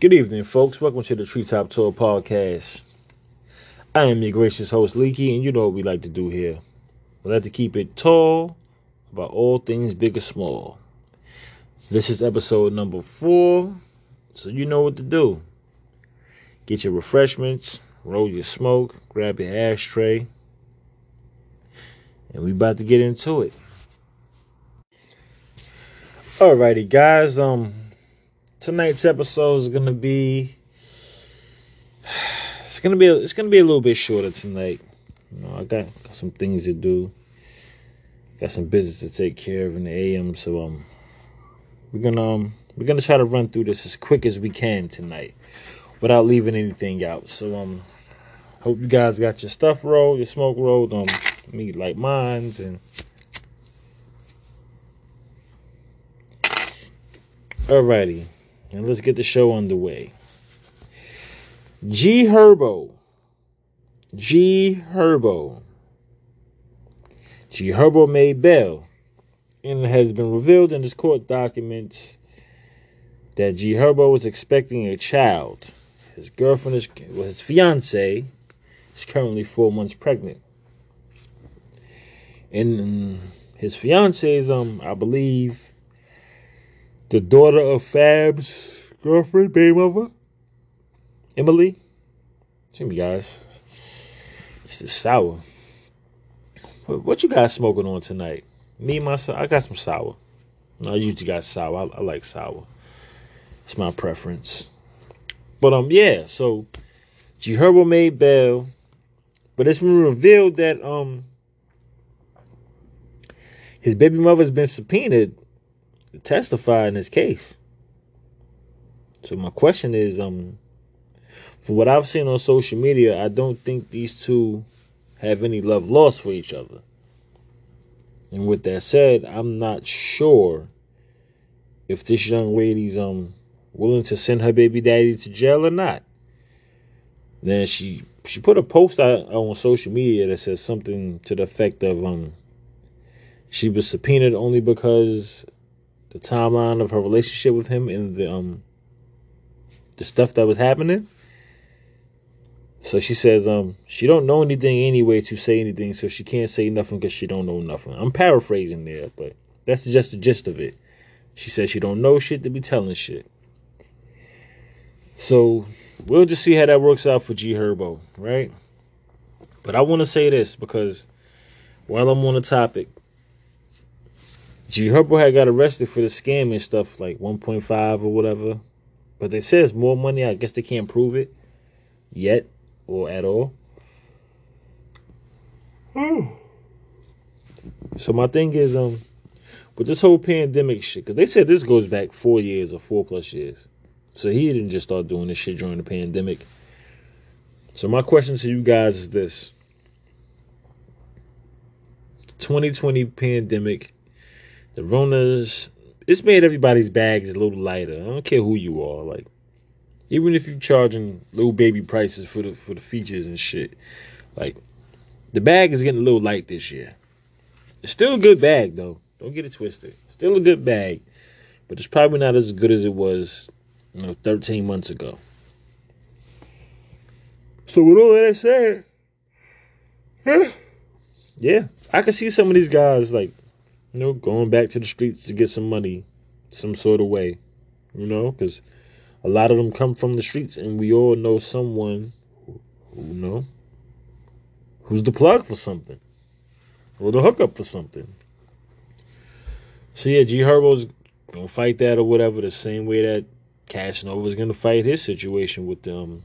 Good evening, folks. Welcome to the Treetop Tour podcast. I am your gracious host, Leaky, and you know what we like to do here. We like to keep it tall about all things big or small. This is episode number four, so you know what to do. Get your refreshments, roll your smoke, grab your ashtray, and we about to get into it. Alrighty, guys. Um, tonight's episode is gonna be it's gonna be it's gonna be a little bit shorter tonight. You know, I got, got some things to do, got some business to take care of in the AM. So um, we're gonna um we're gonna try to run through this as quick as we can tonight, without leaving anything out. So um, hope you guys got your stuff rolled, your smoke rolled. Um, me like mines and Alrighty, and let's get the show underway. G Herbo. G Herbo. G Herbo made bail. And it has been revealed in his court documents that G Herbo was expecting a child. His girlfriend is well, his fiance is currently four months pregnant. And his fiance is um, I believe, the daughter of Fab's girlfriend, baby mother, Emily. See me, guys. It's just sour. What you guys smoking on tonight? Me, myself, I got some sour. I usually got sour. I, I like sour. It's my preference. But um, yeah. So, G Herbo made bail, but it's been revealed that um, his baby mother's been subpoenaed testify in this case. So my question is, um, from what I've seen on social media, I don't think these two have any love lost for each other. And with that said, I'm not sure if this young lady's um willing to send her baby daddy to jail or not. Then she she put a post out on social media that says something to the effect of um she was subpoenaed only because the timeline of her relationship with him and the um the stuff that was happening. So she says um she don't know anything anyway to say anything, so she can't say nothing because she don't know nothing. I'm paraphrasing there, but that's just the gist of it. She says she don't know shit to be telling shit. So we'll just see how that works out for G Herbo, right? But I want to say this because while I'm on the topic, G Herbo had got arrested for the scam and stuff like 1.5 or whatever. But they says more money. I guess they can't prove it yet or at all. so my thing is, um, with this whole pandemic shit, because they said this goes back four years or four plus years. So he didn't just start doing this shit during the pandemic. So my question to you guys is this. 2020 pandemic the Rona's it's made everybody's bags a little lighter. I don't care who you are. Like even if you're charging little baby prices for the for the features and shit, like the bag is getting a little light this year. It's still a good bag though. Don't get it twisted. Still a good bag, but it's probably not as good as it was, you know, 13 months ago. So with all that said, yeah, I can see some of these guys like you know, going back to the streets to get some money, some sort of way, you know, because a lot of them come from the streets, and we all know someone who, who know who's the plug for something or the hookup for something. So yeah, G Herbo's gonna fight that or whatever the same way that Casanova is gonna fight his situation with them, um,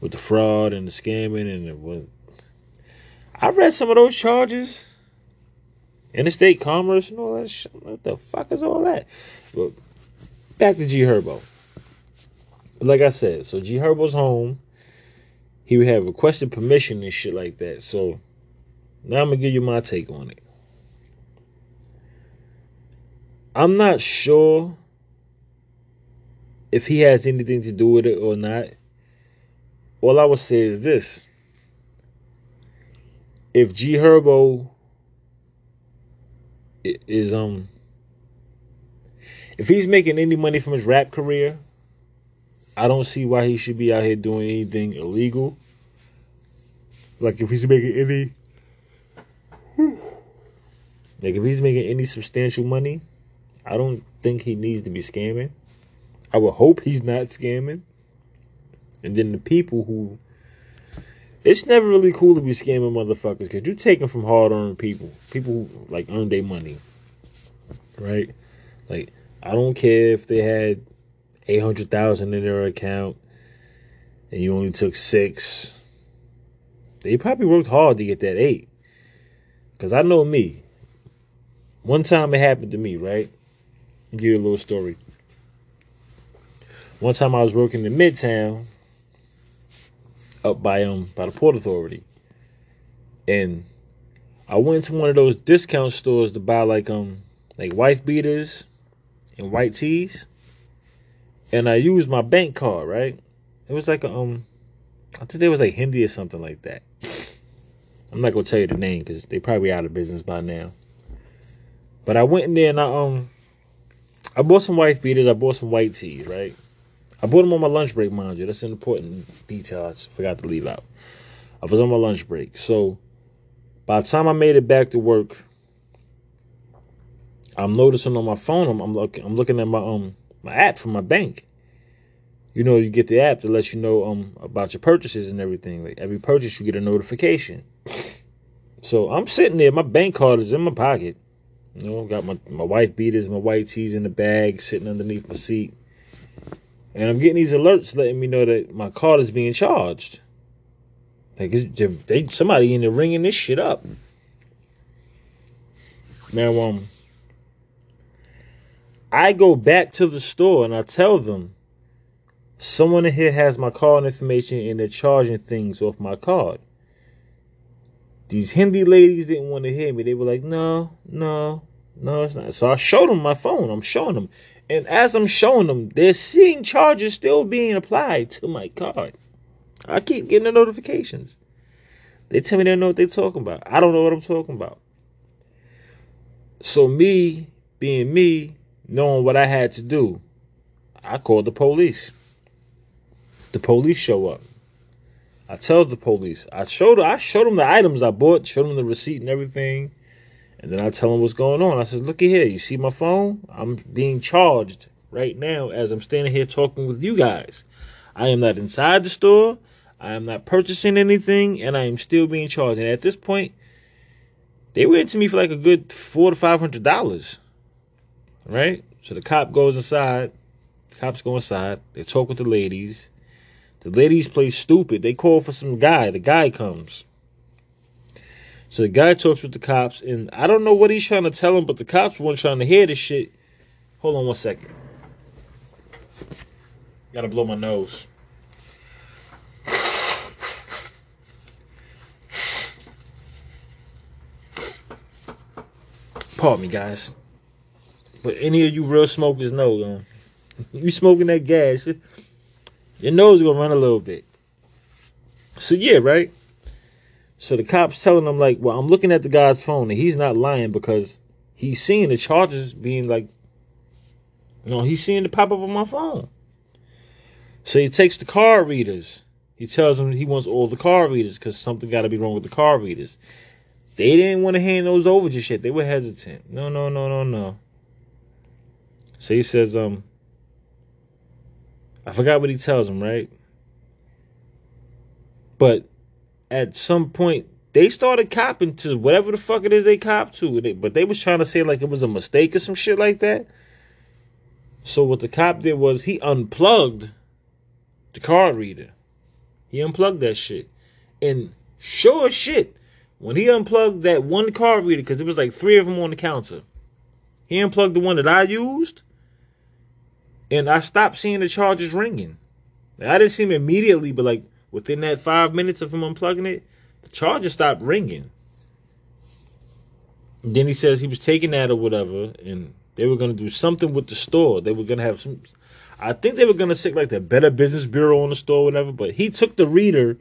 with the fraud and the scamming and the, what. I read some of those charges interstate commerce and all that shit. What the fuck is all that? But back to G Herbo. But like I said, so G Herbo's home. He would have requested permission and shit like that. So now I'm gonna give you my take on it. I'm not sure if he has anything to do with it or not. All I would say is this. If G Herbo is um if he's making any money from his rap career, I don't see why he should be out here doing anything illegal. Like if he's making any like if he's making any substantial money, I don't think he needs to be scamming. I would hope he's not scamming. And then the people who it's never really cool to be scamming motherfuckers because you're taking from hard earned people. People who like earn their money. Right? Like, I don't care if they had eight hundred thousand in their account and you only took six. They probably worked hard to get that eight. Cause I know me. One time it happened to me, right? I'll give you a little story. One time I was working in Midtown up by um by the Port Authority. And I went to one of those discount stores to buy like um like wife beaters and white tees. And I used my bank card, right? It was like a um I think it was like Hindi or something like that. I'm not gonna tell you the name because they probably out of business by now. But I went in there and I um I bought some wife beaters, I bought some white tees, right? I bought them on my lunch break, mind you. That's an important detail I forgot to leave out. I was on my lunch break. So by the time I made it back to work, I'm noticing on my phone, I'm, I'm looking I'm looking at my um my app from my bank. You know, you get the app that lets you know um about your purchases and everything. Like every purchase you get a notification. So I'm sitting there, my bank card is in my pocket. You know, got my, my wife beaters, my white tees in the bag, sitting underneath my seat. And I'm getting these alerts letting me know that my card is being charged. Like they somebody in there ringing this shit up. Now um I go back to the store and I tell them someone in here has my card information and they're charging things off my card. These Hindi ladies didn't want to hear me. They were like, no, no, no, it's not. So I showed them my phone. I'm showing them. And as I'm showing them, they're seeing charges still being applied to my card. I keep getting the notifications. They tell me they don't know what they're talking about. I don't know what I'm talking about. So me being me, knowing what I had to do, I called the police. The police show up. I tell the police. I showed I showed them the items I bought, showed them the receipt and everything. And then I tell them what's going on. I said, look at here, you see my phone? I'm being charged right now as I'm standing here talking with you guys. I am not inside the store. I am not purchasing anything, and I am still being charged. And at this point, they went to me for like a good four to five hundred dollars. Right? So the cop goes inside. The cops go inside. They talk with the ladies. The ladies play stupid. They call for some guy. The guy comes. So the guy talks with the cops, and I don't know what he's trying to tell him, but the cops weren't trying to hear this shit. Hold on one second. Gotta blow my nose. Pardon me, guys. But any of you real smokers know, um, you smoking that gas, your nose is gonna run a little bit. So yeah, right? So the cops telling him like, well, I'm looking at the guy's phone and he's not lying because he's seeing the charges being like, you know, he's seeing the pop up on my phone. So he takes the card readers. He tells them he wants all the card readers because something got to be wrong with the card readers. They didn't want to hand those over just yet. They were hesitant. No, no, no, no, no. So he says, um, I forgot what he tells them, right? But at some point they started copping to whatever the fuck it is they cop to. But they was trying to say like it was a mistake or some shit like that. So what the cop did was he unplugged the card reader. He unplugged that shit. And sure shit, when he unplugged that one card reader, because it was like three of them on the counter, he unplugged the one that I used, and I stopped seeing the charges ringing. I didn't see him immediately, but like Within that five minutes of him unplugging it, the charger stopped ringing. And then he says he was taking that or whatever, and they were gonna do something with the store. They were gonna have some. I think they were gonna stick like the Better Business Bureau on the store, whatever. But he took the reader,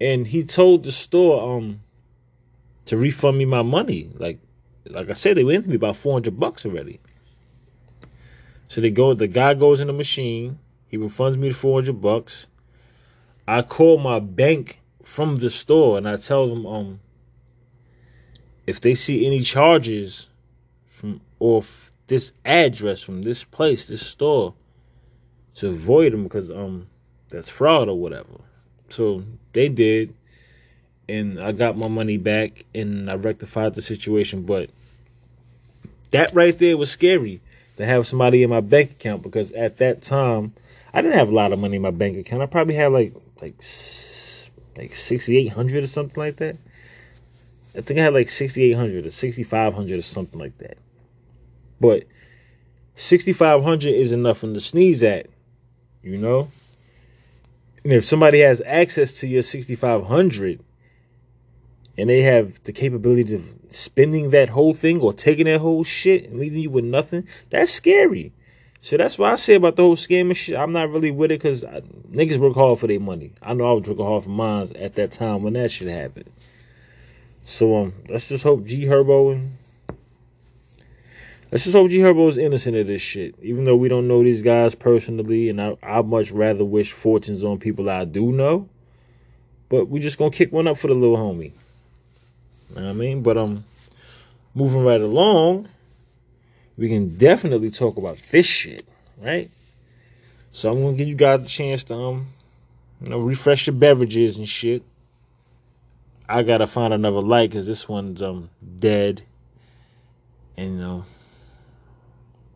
and he told the store um to refund me my money. Like, like I said, they went to me about four hundred bucks already. So they go. The guy goes in the machine. He refunds me the 400 bucks. I call my bank from the store and I tell them um if they see any charges from off this address from this place, this store, to avoid them because um that's fraud or whatever. So they did, and I got my money back and I rectified the situation. But that right there was scary to have somebody in my bank account because at that time I didn't have a lot of money in my bank account. I probably had like like like sixty eight hundred or something like that. I think I had like sixty eight hundred or sixty five hundred or something like that. But sixty five hundred is enough for to sneeze at, you know. And if somebody has access to your sixty five hundred, and they have the capability of spending that whole thing or taking that whole shit and leaving you with nothing, that's scary. So that's what I say about the whole scamming shit. I'm not really with it because niggas work hard for their money. I know I was working hard for mine at that time when that shit happened. So um, let's just hope G Herbo and let's just hope G Herbo is innocent of this shit. Even though we don't know these guys personally, and I I much rather wish fortunes on people I do know. But we just gonna kick one up for the little homie. You know what I mean? But um, moving right along we can definitely talk about this shit, right? So I'm gonna give you guys a chance to um, you know, refresh your beverages and shit. I gotta find another light because this one's um dead, and you know,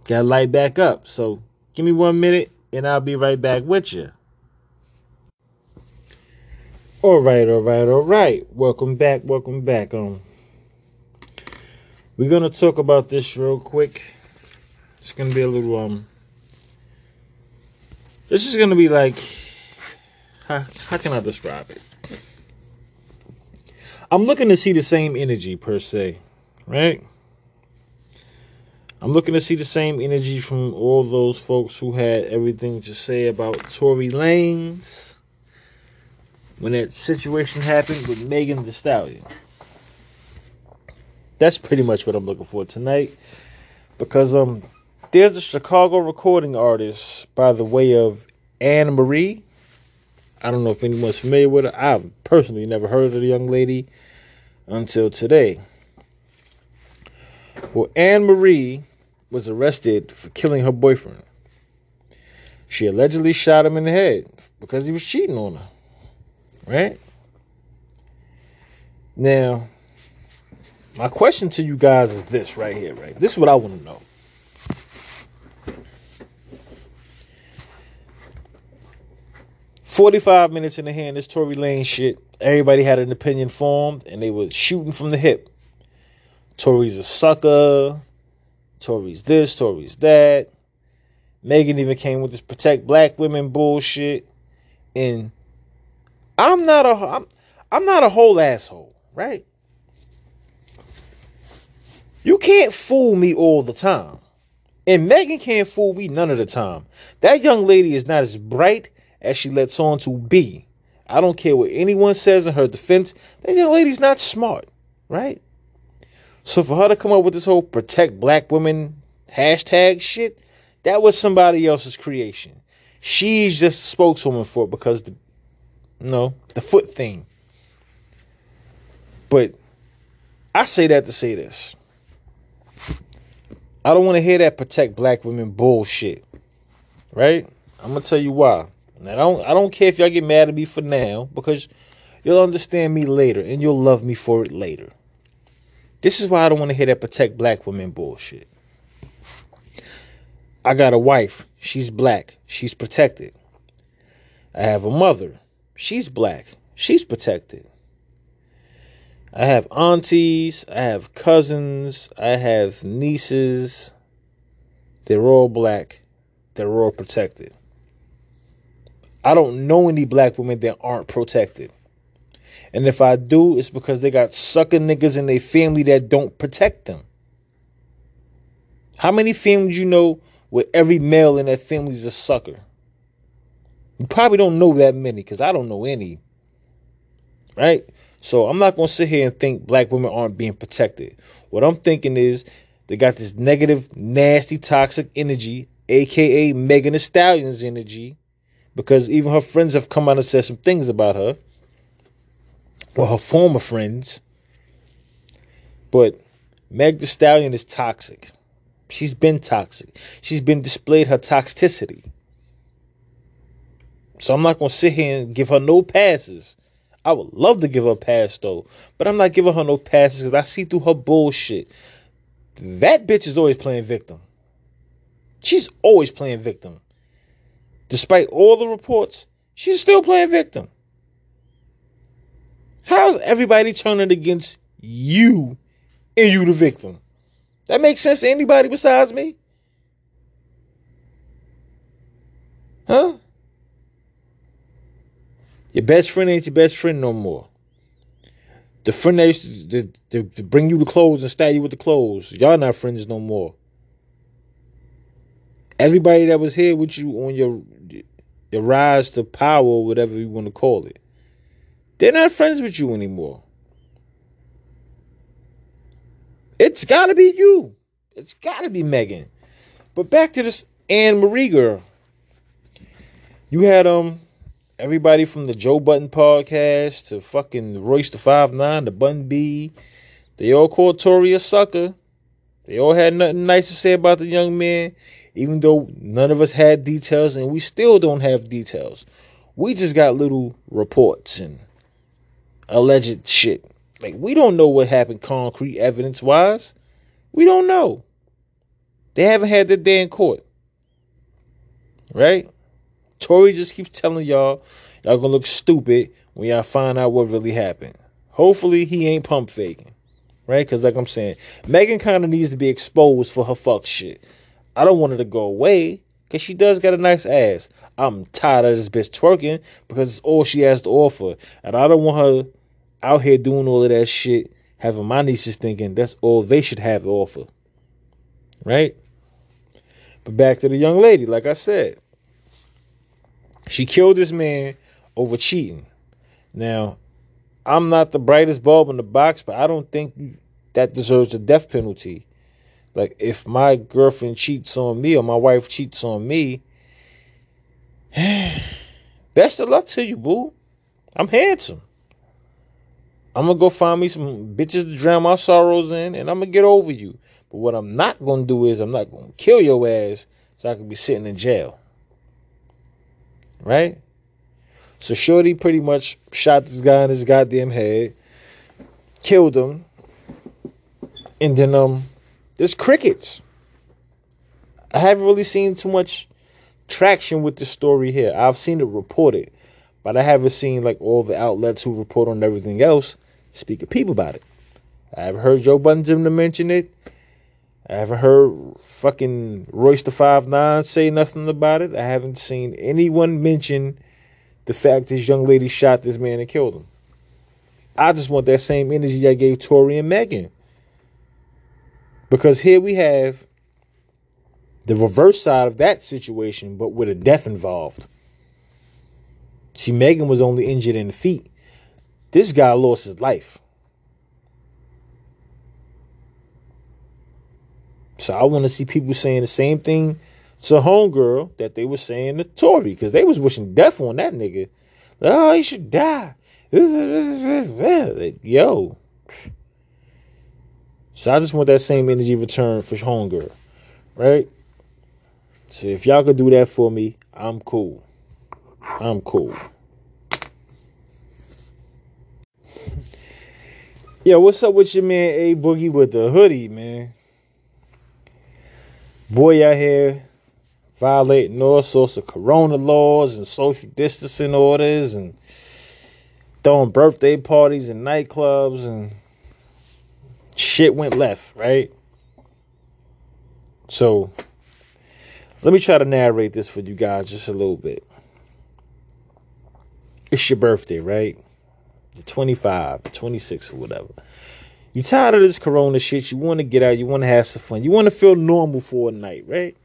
gotta light back up. So give me one minute, and I'll be right back with you. All right, all right, all right. Welcome back, welcome back. Um, we're gonna talk about this real quick. It's gonna be a little um. This is gonna be like, how how can I describe it? I'm looking to see the same energy per se, right? I'm looking to see the same energy from all those folks who had everything to say about Tory Lanez when that situation happened with Megan Thee Stallion that's pretty much what I'm looking for tonight. Because um there's a Chicago recording artist by the way of Ann Marie. I don't know if anyone's familiar with her. I've personally never heard of the young lady until today. Well, Ann Marie was arrested for killing her boyfriend. She allegedly shot him in the head because he was cheating on her. Right? Now, my question to you guys is this right here, right? This is what I want to know. Forty-five minutes in the hand, this Tory Lanez shit. Everybody had an opinion formed, and they were shooting from the hip. Tory's a sucker. Tory's this. Tory's that. Megan even came with this protect black women bullshit, and I'm not a I'm, I'm not a whole asshole, right? You can't fool me all the time. And Megan can't fool me none of the time. That young lady is not as bright as she lets on to be. I don't care what anyone says in her defense. That young lady's not smart, right? So for her to come up with this whole protect black women hashtag shit, that was somebody else's creation. She's just a spokeswoman for it because the you know, the foot thing. But I say that to say this. I don't want to hear that protect black women bullshit. Right? I'm gonna tell you why. I don't I don't care if y'all get mad at me for now because you'll understand me later and you'll love me for it later. This is why I don't want to hear that protect black women bullshit. I got a wife. She's black. She's protected. I have a mother. She's black. She's protected. I have aunties, I have cousins, I have nieces. They're all black. They're all protected. I don't know any black women that aren't protected. And if I do, it's because they got sucker niggas in their family that don't protect them. How many families you know where every male in that family is a sucker? You probably don't know that many because I don't know any. Right? So I'm not going to sit here and think black women aren't being protected. What I'm thinking is they got this negative, nasty, toxic energy, aka Megan Thee Stallion's energy, because even her friends have come out and said some things about her, or her former friends. But Meg Thee Stallion is toxic. She's been toxic. She's been displayed her toxicity. So I'm not gonna sit here and give her no passes. I would love to give her a pass though, but I'm not giving her no passes because I see through her bullshit. That bitch is always playing victim. She's always playing victim. Despite all the reports, she's still playing victim. How's everybody turning against you and you the victim? That makes sense to anybody besides me? Huh? Your best friend ain't your best friend no more. The friend that used to, to, to bring you the clothes and stab you with the clothes, y'all not friends no more. Everybody that was here with you on your your rise to power, whatever you want to call it, they're not friends with you anymore. It's got to be you. It's got to be Megan. But back to this Ann Marie girl. You had um everybody from the Joe Budden podcast to fucking Royce the Five Nine, the Bun B. They all called Tory a sucker. They all had nothing nice to say about the young man, even though none of us had details, and we still don't have details. We just got little reports and alleged shit. Like we don't know what happened concrete evidence wise. We don't know. They haven't had their day in court. Right? Tory just keeps telling y'all y'all gonna look stupid when y'all find out what really happened. Hopefully he ain't pump faking. Right? Cause like I'm saying, Megan kinda needs to be exposed for her fuck shit. I don't want her to go away, cause she does got a nice ass. I'm tired of this bitch twerking because it's all she has to offer. And I don't want her out here doing all of that shit, having my nieces thinking that's all they should have to offer. Right? But back to the young lady, like I said, she killed this man over cheating. Now, I'm not the brightest bulb in the box, but I don't think that deserves a death penalty. Like, if my girlfriend cheats on me or my wife cheats on me, best of luck to you, boo. I'm handsome. I'm gonna go find me some bitches to drown my sorrows in, and I'm gonna get over you. But what I'm not gonna do is I'm not gonna kill your ass so I can be sitting in jail. Right? So Shorty pretty much shot this guy in his goddamn head, killed him, and then um there's crickets. I haven't really seen too much traction with the story here. I've seen it reported, but I haven't seen like all the outlets who report on everything else speak of people about it. I haven't heard Joe Budden to mention it. I haven't heard fucking Royce the Five Nine say nothing about it. I haven't seen anyone mention the fact this young lady shot this man and killed him. I just want that same energy I gave Tory and Megan. Because here we have the reverse side of that situation, but with a death involved. See, Megan was only injured in the feet. This guy lost his life. So I want to see people saying the same thing to homegirl that they were saying to Tory because they was wishing death on that nigga. oh, he should die. Yo. So I just want that same energy return for homegirl, right? So if y'all could do that for me, I'm cool. I'm cool. Yo, what's up with your man A Boogie with the hoodie, man? Boy out here violating all sorts of corona laws and social distancing orders and throwing birthday parties and nightclubs and shit went left, right? So let me try to narrate this for you guys just a little bit. It's your birthday, right? You're 25, 26, or whatever. You tired of this corona shit. You want to get out. You want to have some fun. You want to feel normal for a night, right?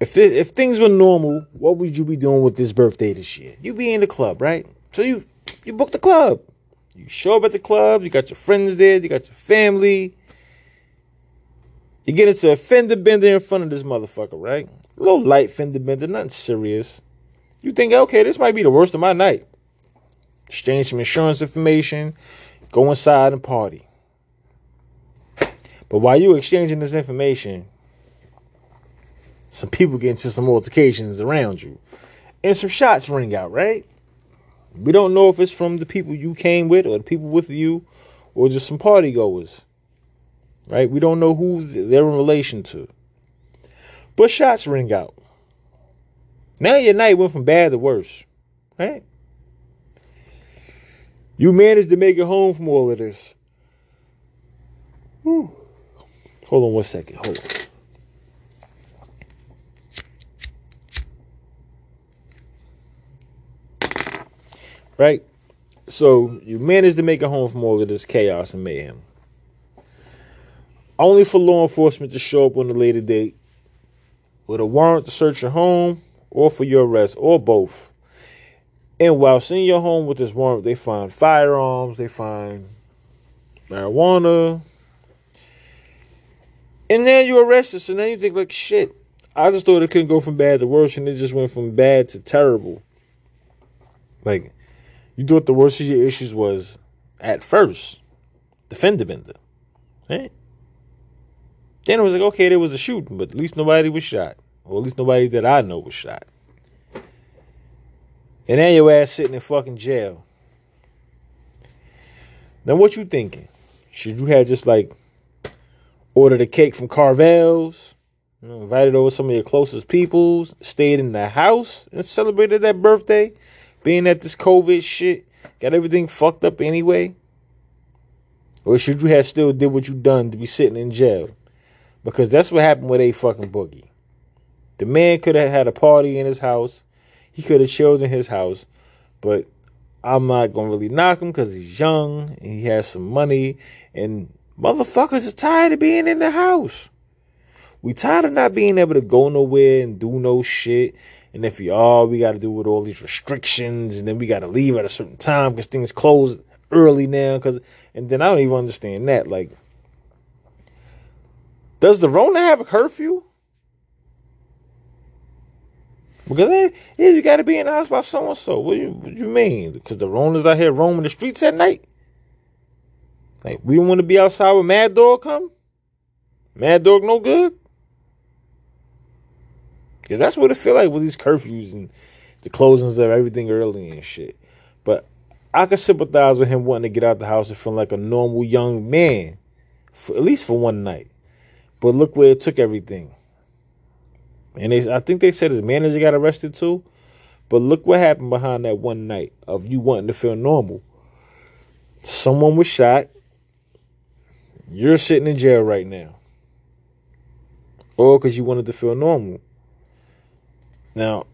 If this, if things were normal, what would you be doing with this birthday this year? You be in the club, right? So you you book the club. You show up at the club. You got your friends there. You got your family. You get into a fender bender in front of this motherfucker, right? A little light fender bender, nothing serious. You think, okay, this might be the worst of my night. Exchange some insurance information, go inside and party. But while you exchanging this information, some people get into some altercations around you. And some shots ring out, right? We don't know if it's from the people you came with or the people with you or just some party goers. Right? We don't know who they're in relation to. But shots ring out. Now your night went from bad to worse. Right? You managed to make it home from all of this. Whew. Hold on one second. Hold on. Right? So you managed to make it home from all of this chaos and mayhem. Only for law enforcement to show up on a later date with a warrant to search your home or for your arrest or both. And while seeing your home with this warrant, they find firearms, they find marijuana, and then you're arrested. So now you think like shit. I just thought it couldn't go from bad to worse, and it just went from bad to terrible. Like you thought the worst of your issues was at first the fender bender, right? Then it was like okay, there was a shooting, but at least nobody was shot, or at least nobody that I know was shot. And then your ass sitting in fucking jail. Now what you thinking? Should you have just like ordered a cake from Carvel's, you know, invited over some of your closest peoples, stayed in the house and celebrated that birthday, being that this COVID shit got everything fucked up anyway? Or should you have still did what you done to be sitting in jail? Because that's what happened with a fucking boogie. The man could have had a party in his house. He could have chilled in his house, but I'm not gonna really knock him because he's young and he has some money and Motherfuckers are tired of being in the house. We tired of not being able to go nowhere and do no shit. And if you are, we got to do with all these restrictions, and then we got to leave at a certain time because things close early now. Cause, and then I don't even understand that. Like, does the Rona have a curfew? Because hey, you got to be in the house by so and so. What do you mean? Because the Ronas out here roaming the streets at night. Like, we don't want to be outside with Mad Dog come? Mad Dog no good? Because that's what it feel like with these curfews and the closings of everything early and shit. But I can sympathize with him wanting to get out the house and feel like a normal young man, for, at least for one night. But look where it took everything. And they, I think they said his manager got arrested too. But look what happened behind that one night of you wanting to feel normal. Someone was shot. You're sitting in jail right now. Or because you wanted to feel normal. Now,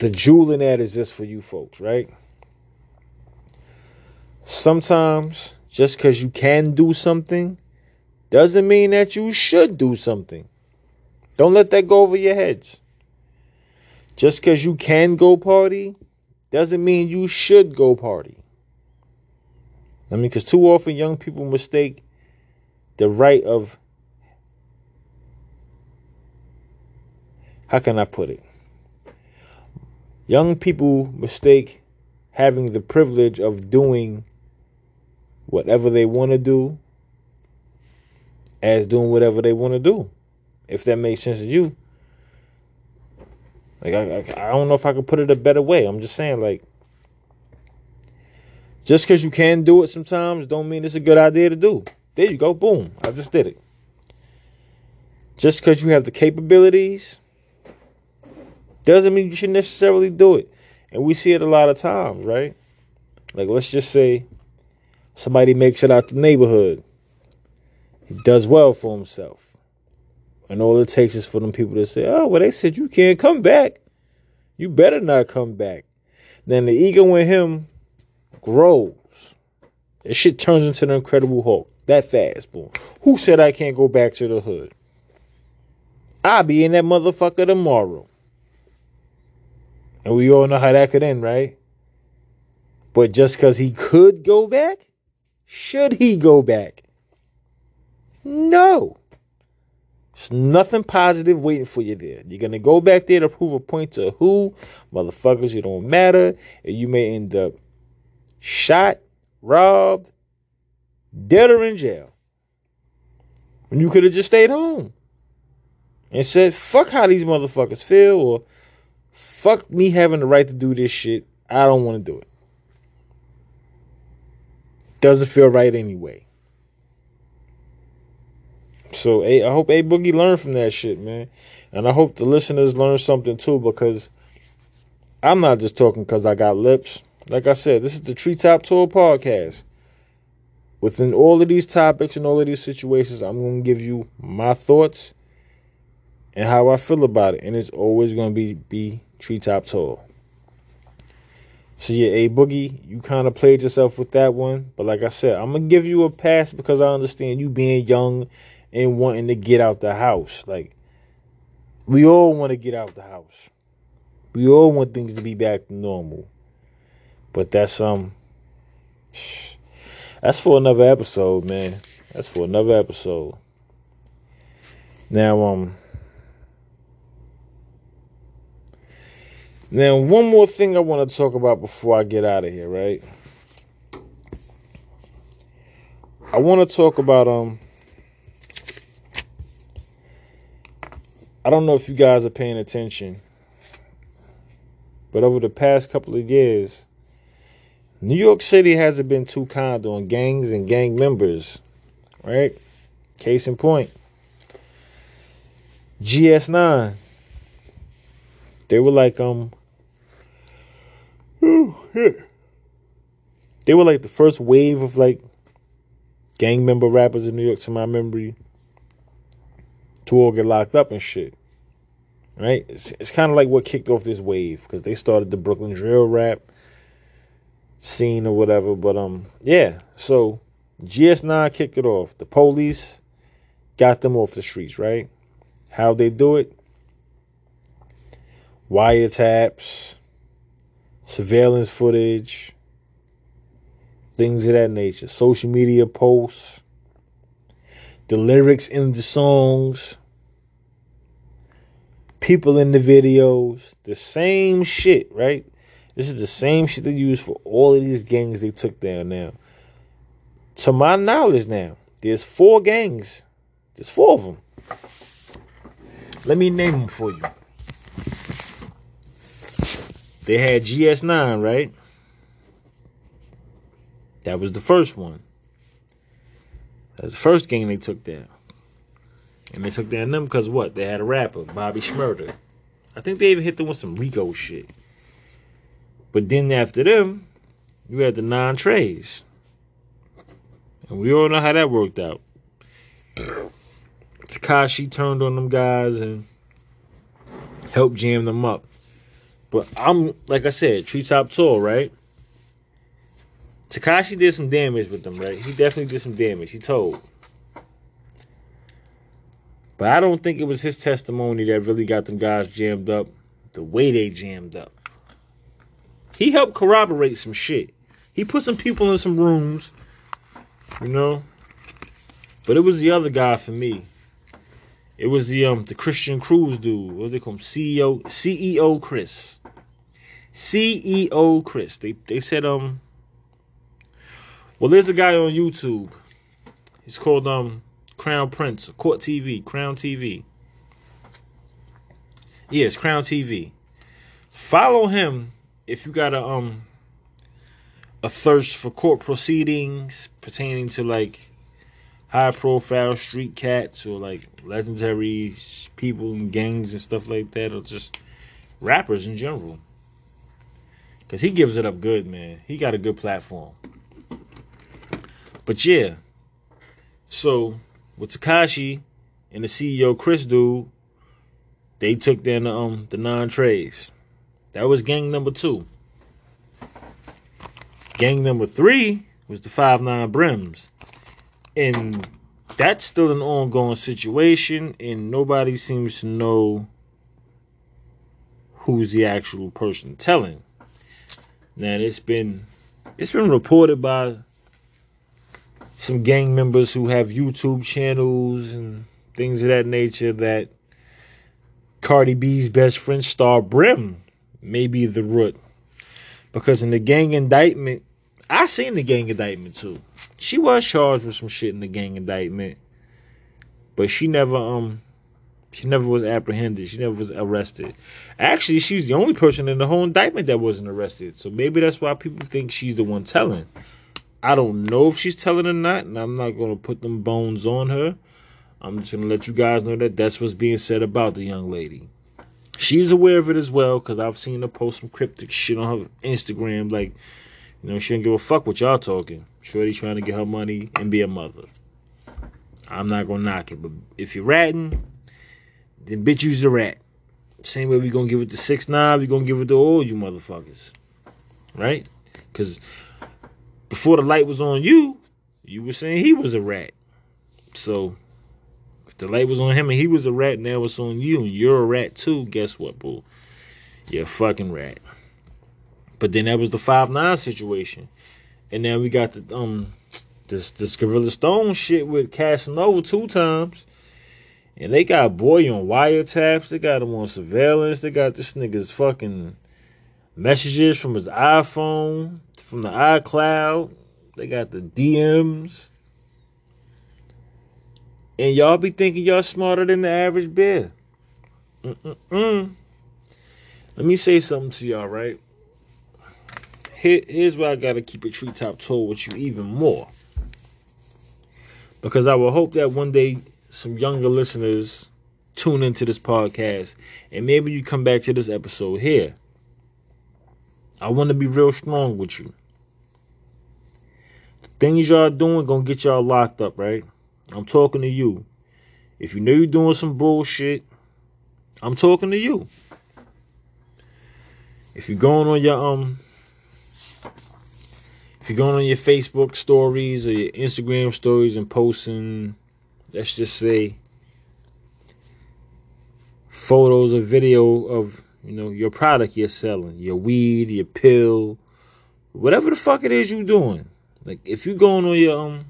the jewel in that is this for you folks, right? Sometimes just because you can do something doesn't mean that you should do something. Don't let that go over your heads. Just because you can go party doesn't mean you should go party. I mean, because too often young people mistake the right of how can I put it? Young people mistake having the privilege of doing whatever they want to do as doing whatever they want to do. If that makes sense to you. Like I, I, I don't know if I could put it a better way. I'm just saying like just because you can do it sometimes don't mean it's a good idea to do. There you go. Boom. I just did it. Just because you have the capabilities doesn't mean you should necessarily do it. And we see it a lot of times, right? Like, let's just say somebody makes it out the neighborhood. He does well for himself. And all it takes is for them people to say, oh, well, they said you can't come back. You better not come back. Then the ego in him grows. It shit turns into the Incredible Hulk that fast, boy. Who said I can't go back to the hood? I'll be in that motherfucker tomorrow. And we all know how that could end, right? But just because he could go back, should he go back? No. There's nothing positive waiting for you there. You're gonna go back there to prove a point to who, motherfuckers. You don't matter, and you may end up shot, robbed, dead or in jail. When you could have just stayed home and said, "Fuck how these motherfuckers feel," or "Fuck me having the right to do this shit. I don't want to do it." Doesn't feel right anyway. So I hope A Boogie learned from that shit, man. And I hope the listeners learn something too because I'm not just talking because I got lips. Like I said, this is the Treetop Tour podcast. Within all of these topics and all of these situations, I'm going to give you my thoughts and how I feel about it. And it's always going to be, be Treetop Tour. So yeah, A Boogie, you kind of played yourself with that one. But like I said, I'm going to give you a pass because I understand you being young and wanting to get out the house. Like we all want to get out the house. We all want things to be back to normal. But that's um that's for another episode, man. That's for another episode. Now um Now one more thing I want to talk about before I get out of here, right? I want to talk about um I don't know if you guys are paying attention, but over the past couple of years, New York City hasn't been too kind on gangs and gang members, right? Case in point, GS9. They were like, um, they were like the first wave of like gang member rappers in New York, to my memory, to all get locked up and shit right? It's, it's kind of like what kicked off this wave because they started the Brooklyn drill rap scene or whatever. But um, yeah. So GS9 kicked it off. The police got them off the streets, right? How they do it? Wiretaps, surveillance footage, things of that nature. Social media posts, the lyrics in the songs people in the videos, the same shit, right? This is the same shit they use for all of these gangs they took down now. To my knowledge now, there's four gangs. There's four of them. Let me name them for you. They had GS9, right? That was the first one. That was the first gang they took down. And they took down them because what? They had a rapper, Bobby Shmurda. I think they even hit them with some RICO shit. But then after them, you had the Nine Treys. And we all know how that worked out. Tekashi turned on them guys and helped jam them up. But I'm like I said, treetop tall, right? Tekashi did some damage with them, right? He definitely did some damage. He told. But I don't think it was his testimony that really got them guys jammed up the way they jammed up. He helped corroborate some shit. He put some people in some rooms, you know. But it was the other guy for me. It was the um the Christian Cruz dude. What they call him? CEO CEO Chris. CEO Chris. They they said um. Well, there's a guy on YouTube. He's called um Crown Prince, Court TV, Crown TV. Yes, Crown TV. Follow him if you got a um a thirst for court proceedings pertaining to like high profile street cats or like legendary people and gangs and stuff like that or just rappers in general. Cause he gives it up good, man. He got a good platform. But yeah. So with Tekashi and the CEO Chris dude, they took down the um the Nine Treys. That was gang number two. Gang number three was the five nine brims. And that's still an ongoing situation, and nobody seems to know who's the actual person telling. Now it's been it's been reported by some gang members who have YouTube channels and things of that nature that Cardi B's best friend Star Brim may be the root. Because in the gang indictment, I seen the gang indictment too. She was charged with some shit in the gang indictment. But she never um she never was apprehended. She never was arrested. Actually, she's the only person in the whole indictment that wasn't arrested. So maybe that's why people think she's the one telling. I don't know if she's telling or not, and I'm not going to put them bones on her. I'm just going to let you guys know that that's what's being said about the young lady. She's aware of it as well because I've seen her post some cryptic shit on her Instagram. Like, you know, she don't give a fuck what y'all talking. Shorty trying to get her money and be a mother. I'm not going to knock it, but if you're ratting, then bitch use the rat. Same way we gonna give it to six nine, we gonna give it to all you motherfuckers. Right? Cause before the light was on you, you were saying he was a rat. So if the light was on him and he was a rat, now it's on you and you're a rat too, guess what, boo? You're a fucking rat. But then that was the five nine situation. And now we got the um this this Gorilla Stone shit with Casanova two times. And they got boy on wiretaps. They got him on surveillance. They got this nigga's fucking messages from his iPhone, from the iCloud. They got the DMs. And y'all be thinking y'all smarter than the average bear. Mm-mm-mm. Let me say something to y'all, right? Here, here's where I gotta keep a treetop tall with you even more. Because I will hope that one day some younger listeners tune into this podcast and maybe you come back to this episode here. I want to be real strong with you. Things y'all doing gonna get y'all locked up, right? I'm talking to you. If you know you're doing some bullshit, I'm talking to you. If you're going on your um if you're going on your Facebook stories or your Instagram stories and posting let's just say photos or video of you know your product you're selling your weed your pill whatever the fuck it is you're doing like if you're going on your um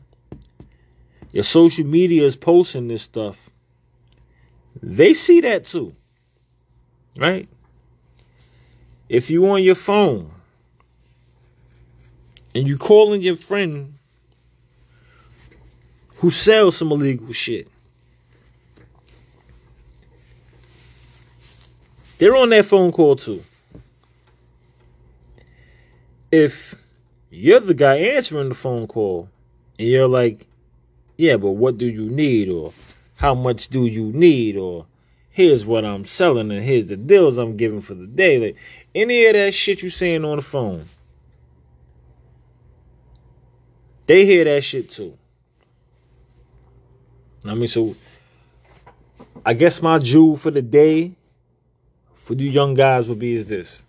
your social media is posting this stuff they see that too right if you on your phone and you calling your friend who sells some illegal shit. They're on that phone call too. If you're the guy answering the phone call and you're like, yeah, but what do you need? Or how much do you need? Or here's what I'm selling and here's the deals I'm giving for the day. Like any of that shit you're saying on the phone. They hear that shit too. I mean, so I guess my jewel for the day for you young guys would be is this.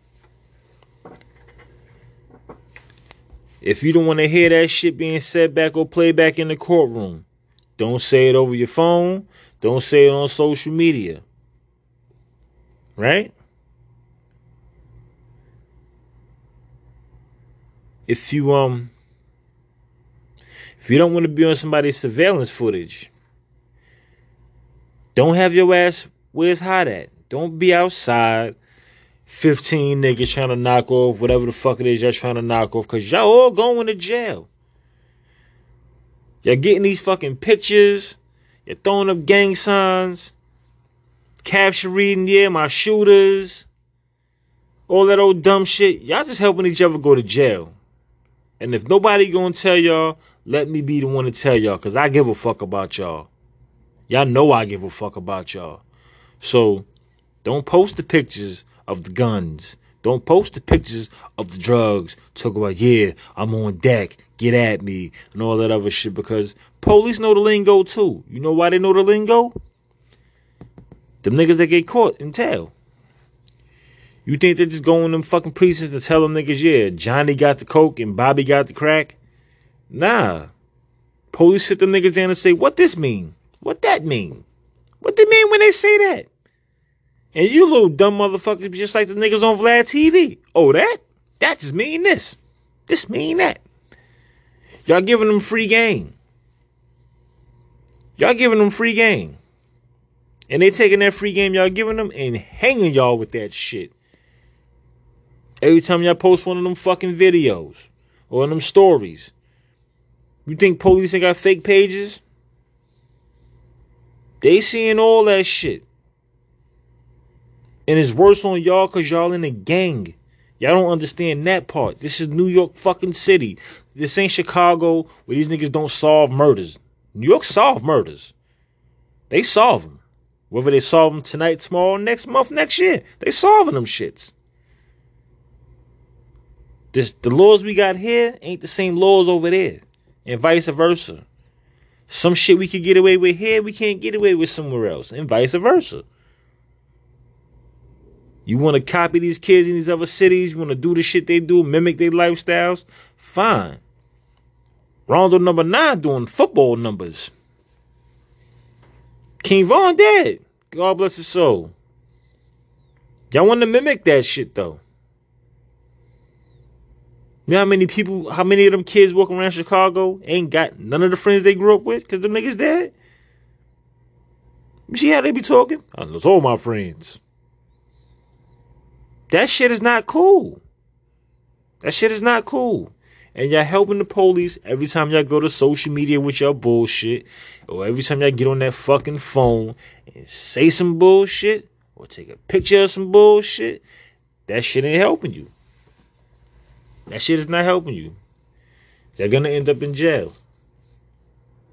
If you don't want to hear that shit being said back or play back in the courtroom, don't say it over your phone. Don't say it on social media. Right? If you um if you don't want to be on somebody's surveillance footage, don't have your ass where it's hot at. Don't be outside. 15 niggas trying to knock off whatever the fuck it is y'all trying to knock off because y'all all going to jail. Y'all getting these fucking pictures. You're throwing up gang signs. Capture reading, yeah, my shooters. All that old dumb shit. Y'all just helping each other go to jail. And if nobody gonna tell y'all, let me be the one to tell y'all because I give a fuck about y'all. Y'all know I give a fuck about y'all. So don't post the pictures of the guns. Don't post the pictures of the drugs. Talk about, yeah, I'm on deck. Get at me. And all that other shit because police know the lingo too. You know why they know the lingo? Them niggas that get caught in tail. You think they're just going them fucking precincts to tell them niggas, yeah, Johnny got the coke and Bobby got the crack? Nah. Police sit them niggas down and say, what this mean? What that mean? What they mean when they say that? And you little dumb motherfuckers just like the niggas on Vlad TV. Oh, that? That just mean this. This mean that. Y'all giving them free game. Y'all giving them free game. And they taking that free game y'all giving them and hanging y'all with that shit. Every time y'all post one of them fucking videos or them stories. You think police ain't got fake pages? They seeing all that shit. And it's worse on y'all because y'all in a gang. Y'all don't understand that part. This is New York fucking city. This ain't Chicago where these niggas don't solve murders. New York solve murders. They solve them. Whether they solve them tonight, tomorrow, next month, next year. They solving them shits. This, the laws we got here ain't the same laws over there. And vice versa. Some shit we could get away with here, we can't get away with somewhere else. And vice versa. You want to copy these kids in these other cities, you want to do the shit they do, mimic their lifestyles, fine. Rondo number nine doing football numbers. King Von dead. God bless his soul. Y'all want to mimic that shit though. You know how many people, how many of them kids walking around Chicago ain't got none of the friends they grew up with because them niggas dead? You see how they be talking? I lost all my friends. That shit is not cool. That shit is not cool. And y'all helping the police every time y'all go to social media with your bullshit, or every time y'all get on that fucking phone and say some bullshit, or take a picture of some bullshit. That shit ain't helping you. That shit is not helping you. You're gonna end up in jail.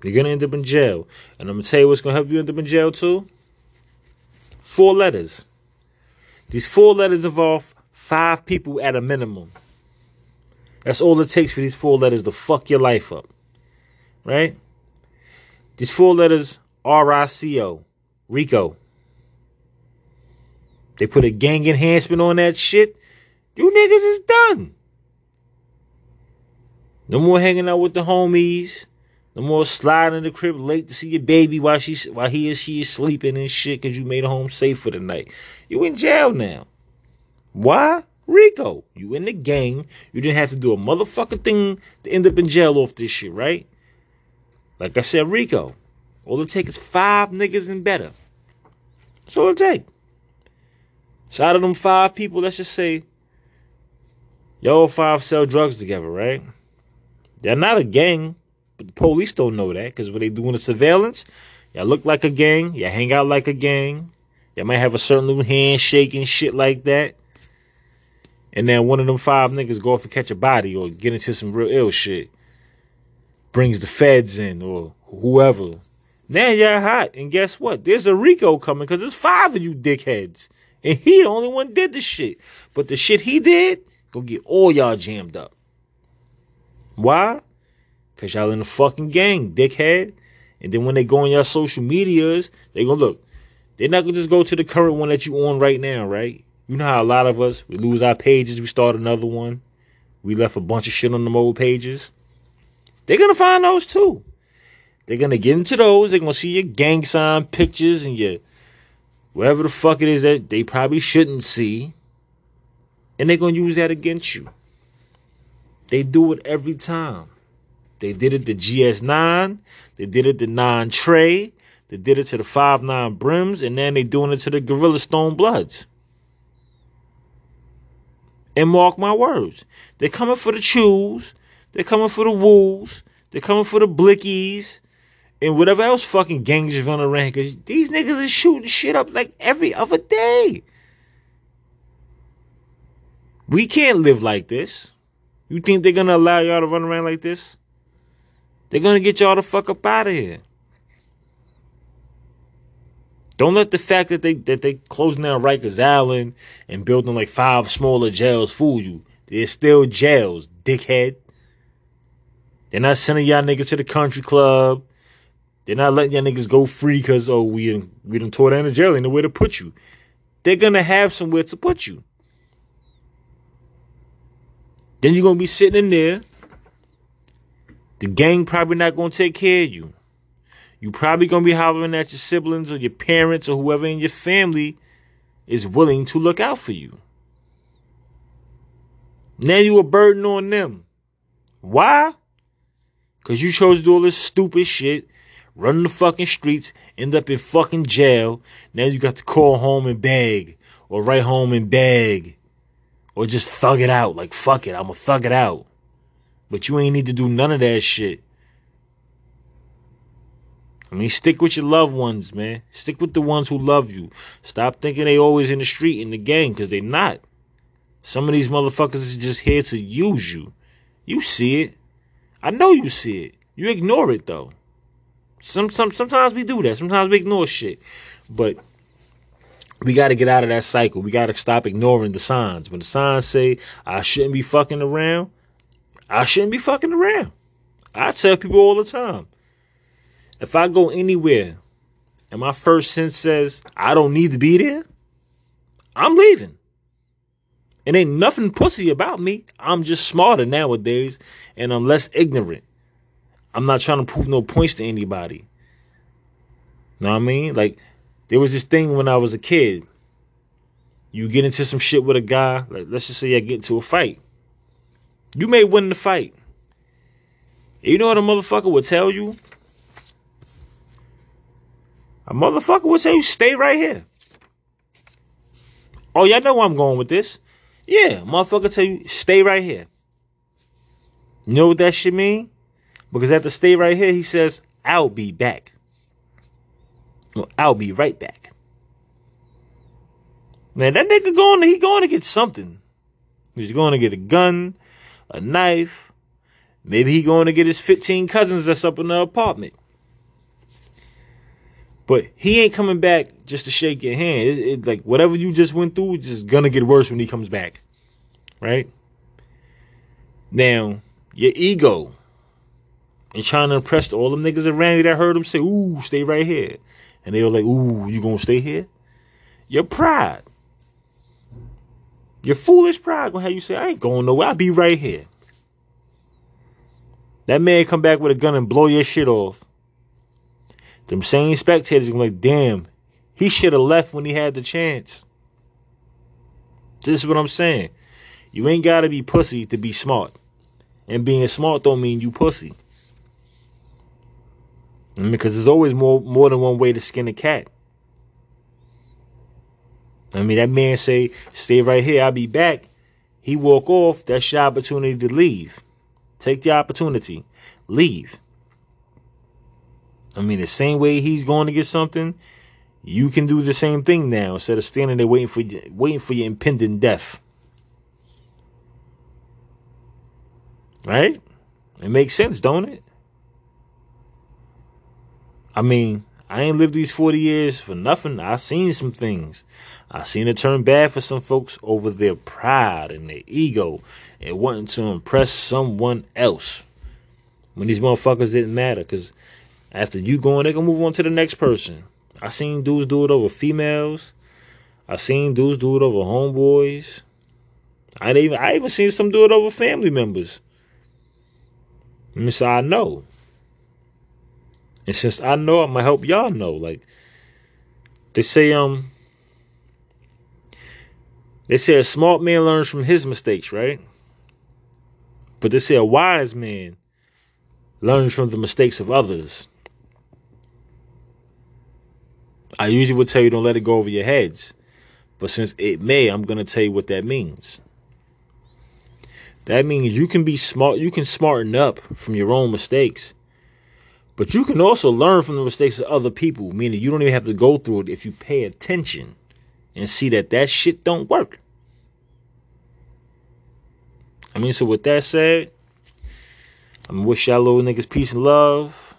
You're gonna end up in jail. And I'm gonna tell you what's gonna help you end up in jail too. Four letters. These four letters involve five people at a minimum. That's all it takes for these four letters to fuck your life up. Right? These four letters R I C O. Rico. They put a gang enhancement on that shit. You niggas is done. No more hanging out with the homies. No more sliding in the crib late to see your baby while she while he or she is sleeping and shit because you made a home safe for the night. You in jail now. Why? Rico. You in the gang. You didn't have to do a motherfucking thing to end up in jail off this shit, right? Like I said, Rico. All it takes is five niggas and better. That's all it take. So out of them five people, let's just say y'all five sell drugs together, right? They're not a gang, but the police don't know that because when they doing the surveillance, y'all look like a gang, y'all hang out like a gang, y'all might have a certain little handshake and shit like that. And then one of them five niggas go off and catch a body or get into some real ill shit. Brings the feds in or whoever. Now y'all hot. And guess what? There's a Rico coming because there's five of you dickheads. And he the only one did the shit. But the shit he did, go get all y'all jammed up. Why? Cause y'all in the fucking gang, dickhead. And then when they go on your social medias, they gonna look. They're not gonna just go to the current one that you on right now, right? You know how a lot of us we lose our pages, we start another one. We left a bunch of shit on the old pages. They're gonna find those too. They're gonna get into those. They're gonna see your gang sign pictures and your whatever the fuck it is that they probably shouldn't see. And they're gonna use that against you. They do it every time. They did it to GS9. They did it to 9 Trey. They did it to the 5-9 Brims. And then they doing it to the Gorilla Stone Bloods. And mark my words. They're coming for the chews. They're coming for the wolves. They're coming for the blickies. And whatever else fucking gangs is running around. Cause these niggas is shooting shit up like every other day. We can't live like this. You think they're gonna allow y'all to run around like this? They're gonna get y'all the fuck up out of here. Don't let the fact that they that they closing down Rikers Island and building like five smaller jails fool you. They're still jails, dickhead. They're not sending y'all niggas to the country club. They're not letting y'all niggas go free because oh we we done tore down the jail ain't nowhere to put you. They're gonna have somewhere to put you. Then you're gonna be sitting in there. The gang probably not gonna take care of you. You probably gonna be hollering at your siblings or your parents or whoever in your family is willing to look out for you. Now you a burden on them. Why? Cause you chose to do all this stupid shit, run the fucking streets, end up in fucking jail. Now you got to call home and beg, or write home and beg, or just thug it out. Like, fuck it, I'm gonna thug it out. But you ain't need to do none of that shit. I mean, stick with your loved ones, man. Stick with the ones who love you. Stop thinking they always in the street in the gang, because they not. Some of these motherfuckers is just here to use you. You see it. I know you see it. You ignore it though. Some some sometimes we do that. Sometimes we ignore shit. But we got to get out of that cycle. We got to stop ignoring the signs. When the signs say I shouldn't be fucking around, I shouldn't be fucking around. I tell people all the time. If I go anywhere and my first sense says I don't need to be there, I'm leaving. It ain't nothing pussy about me. I'm just smarter nowadays and I'm less ignorant. I'm not trying to prove no points to anybody. Know what I mean? Like, there was this thing when I was a kid. You get into some shit with a guy, like let's just say I get into a fight. You may win the fight. You know what a motherfucker would tell you? A motherfucker would you, stay right here. Oh, y'all know where I'm going with this. Yeah, motherfucker tell you, stay right here. You know what that shit mean? Because at the stay right here, he says, I'll be back. Well, I'll be right back. Now that nigga going to, he going to get something. He's going to get a gun, a knife. Maybe he going to get his 15 cousins that's up in the apartment. But he ain't coming back just to shake your hand. It, it, like whatever you just went through, just gonna get worse when he comes back, right? Now your ego and trying to impress all them niggas around you that heard him say, "Ooh, stay right here," and they were like, "Ooh, you gonna stay here?" Your pride, your foolish pride, gonna have you say, "I ain't going nowhere. I'll be right here." That man come back with a gun and blow your shit off. Them same spectators gonna be like, damn, he should have left when he had the chance. This is what I'm saying. You ain't gotta be pussy to be smart. And being smart don't mean you pussy. I mean, because there's always more more than one way to skin a cat. I mean, that man say, stay right here, I'll be back. He walk off, that's your opportunity to leave. Take the opportunity. Leave. I mean, the same way he's going to get something, you can do the same thing now instead of standing there waiting for waiting for your impending death. Right? It makes sense, don't it? I mean, I ain't lived these 40 years for nothing. I seen some things. I seen it turn bad for some folks over their pride and their ego and wanting to impress someone else. When these motherfuckers didn't matter, because after you going, they gonna move on to the next person. I seen dudes do it over females. I seen dudes do it over homeboys. I even I even seen some do it over family members. And so I know. And since I know, I'm gonna help y'all know. Like they say, um, they say a smart man learns from his mistakes, right? But they say a wise man learns from the mistakes of others. I usually would tell you don't let it go over your heads. But since it may, I'm going to tell you what that means. That means you can be smart, you can smarten up from your own mistakes. But you can also learn from the mistakes of other people, meaning you don't even have to go through it if you pay attention and see that that shit don't work. I mean, so with that said, I'm gonna wish y'all little niggas peace and love.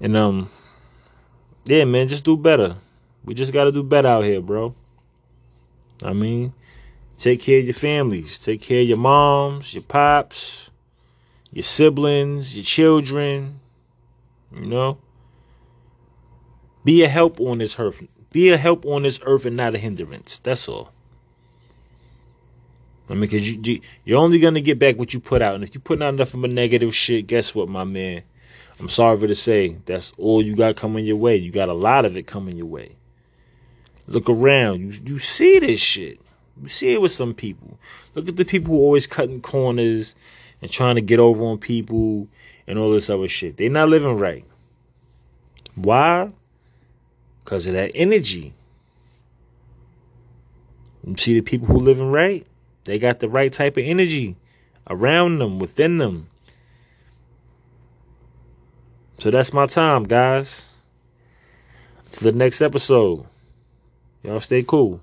And um yeah, man, just do better. We just got to do better out here, bro. I mean, take care of your families, take care of your moms, your pops, your siblings, your children. You know, be a help on this earth. Be a help on this earth and not a hindrance. That's all. I mean, because you, you, are only to get back what you put out. And if you put out enough of a negative shit, guess what, my man? I'm sorry for to say, that's all you got coming your way. You got a lot of it coming your way. Look around. You, you see this shit. You see it with some people. Look at the people who always cutting corners and trying to get over on people and all this other shit. They're not living right. Why? Because of that energy. You see the people who living right? They got the right type of energy around them, within them. So that's my time, guys. To the next episode. Y'all stay cool.